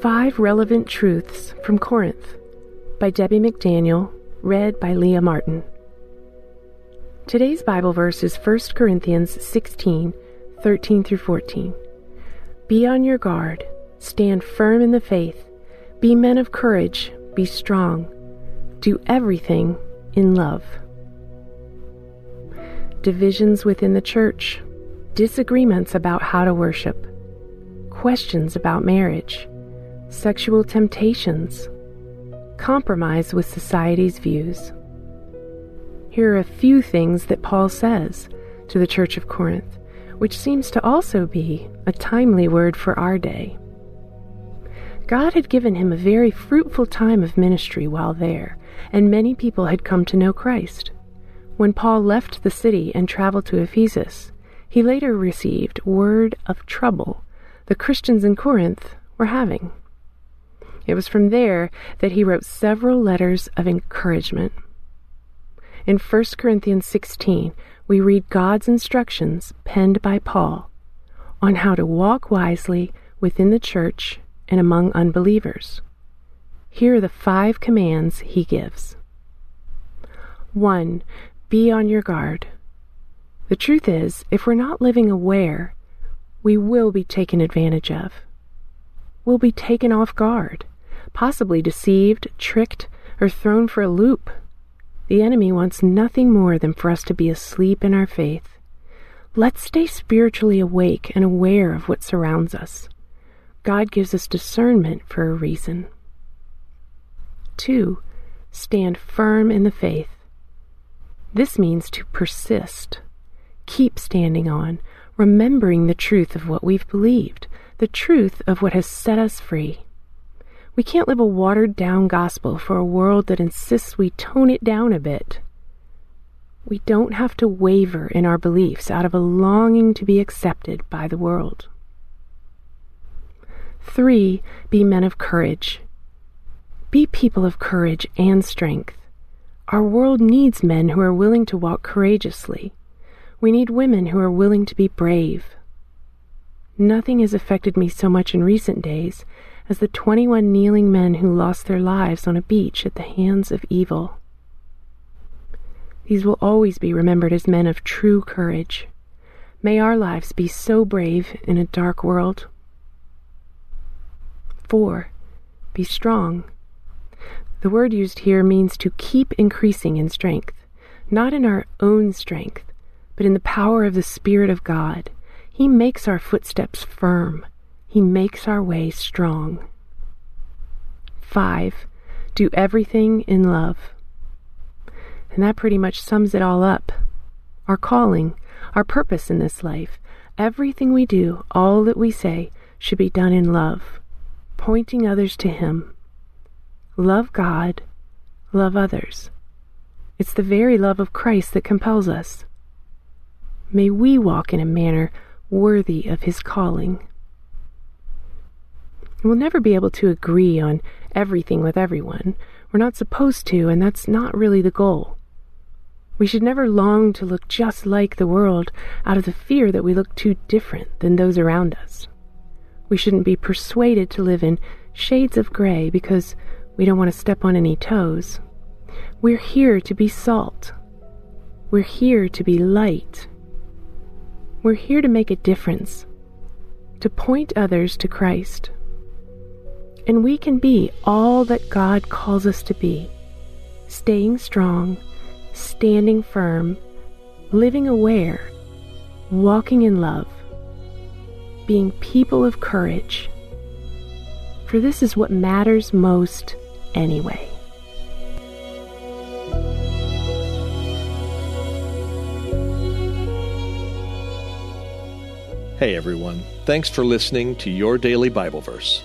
Five Relevant Truths from Corinth by Debbie McDaniel, read by Leah Martin. Today's Bible verse is 1 Corinthians 16 13 through 14. Be on your guard, stand firm in the faith, be men of courage, be strong, do everything in love. Divisions within the church, disagreements about how to worship, questions about marriage sexual temptations, compromise with society's views. Here are a few things that Paul says to the Church of Corinth, which seems to also be a timely word for our day. God had given him a very fruitful time of ministry while there, and many people had come to know Christ. When Paul left the city and traveled to Ephesus, he later received word of trouble the Christians in Corinth were having. It was from there that he wrote several letters of encouragement. In 1 Corinthians 16, we read God's instructions penned by Paul on how to walk wisely within the church and among unbelievers. Here are the five commands he gives 1. Be on your guard. The truth is, if we're not living aware, we will be taken advantage of. We'll be taken off guard possibly deceived, tricked, or thrown for a loop. The enemy wants nothing more than for us to be asleep in our faith. Let's stay spiritually awake and aware of what surrounds us. God gives us discernment for a reason. 2. Stand firm in the faith. This means to persist. Keep standing on, remembering the truth of what we've believed, the truth of what has set us free. We can't live a watered down gospel for a world that insists we tone it down a bit. We don't have to waver in our beliefs out of a longing to be accepted by the world. 3. Be men of courage. Be people of courage and strength. Our world needs men who are willing to walk courageously. We need women who are willing to be brave. Nothing has affected me so much in recent days as the 21 kneeling men who lost their lives on a beach at the hands of evil. These will always be remembered as men of true courage. May our lives be so brave in a dark world. 4. Be strong. The word used here means to keep increasing in strength, not in our own strength, but in the power of the Spirit of God. He makes our footsteps firm he makes our way strong. 5. Do everything in love. And that pretty much sums it all up. Our calling, our purpose in this life, everything we do, all that we say, should be done in love, pointing others to Him. Love God, love others. It's the very love of Christ that compels us. May we walk in a manner worthy of His calling. We'll never be able to agree on everything with everyone. We're not supposed to, and that's not really the goal. We should never long to look just like the world out of the fear that we look too different than those around us. We shouldn't be persuaded to live in shades of gray because we don't want to step on any toes. We're here to be salt. We're here to be light. We're here to make a difference, to point others to Christ and we can be all that God calls us to be staying strong, standing firm, living aware, walking in love, being people of courage. For this is what matters most anyway. Hey everyone, thanks for listening to Your Daily Bible Verse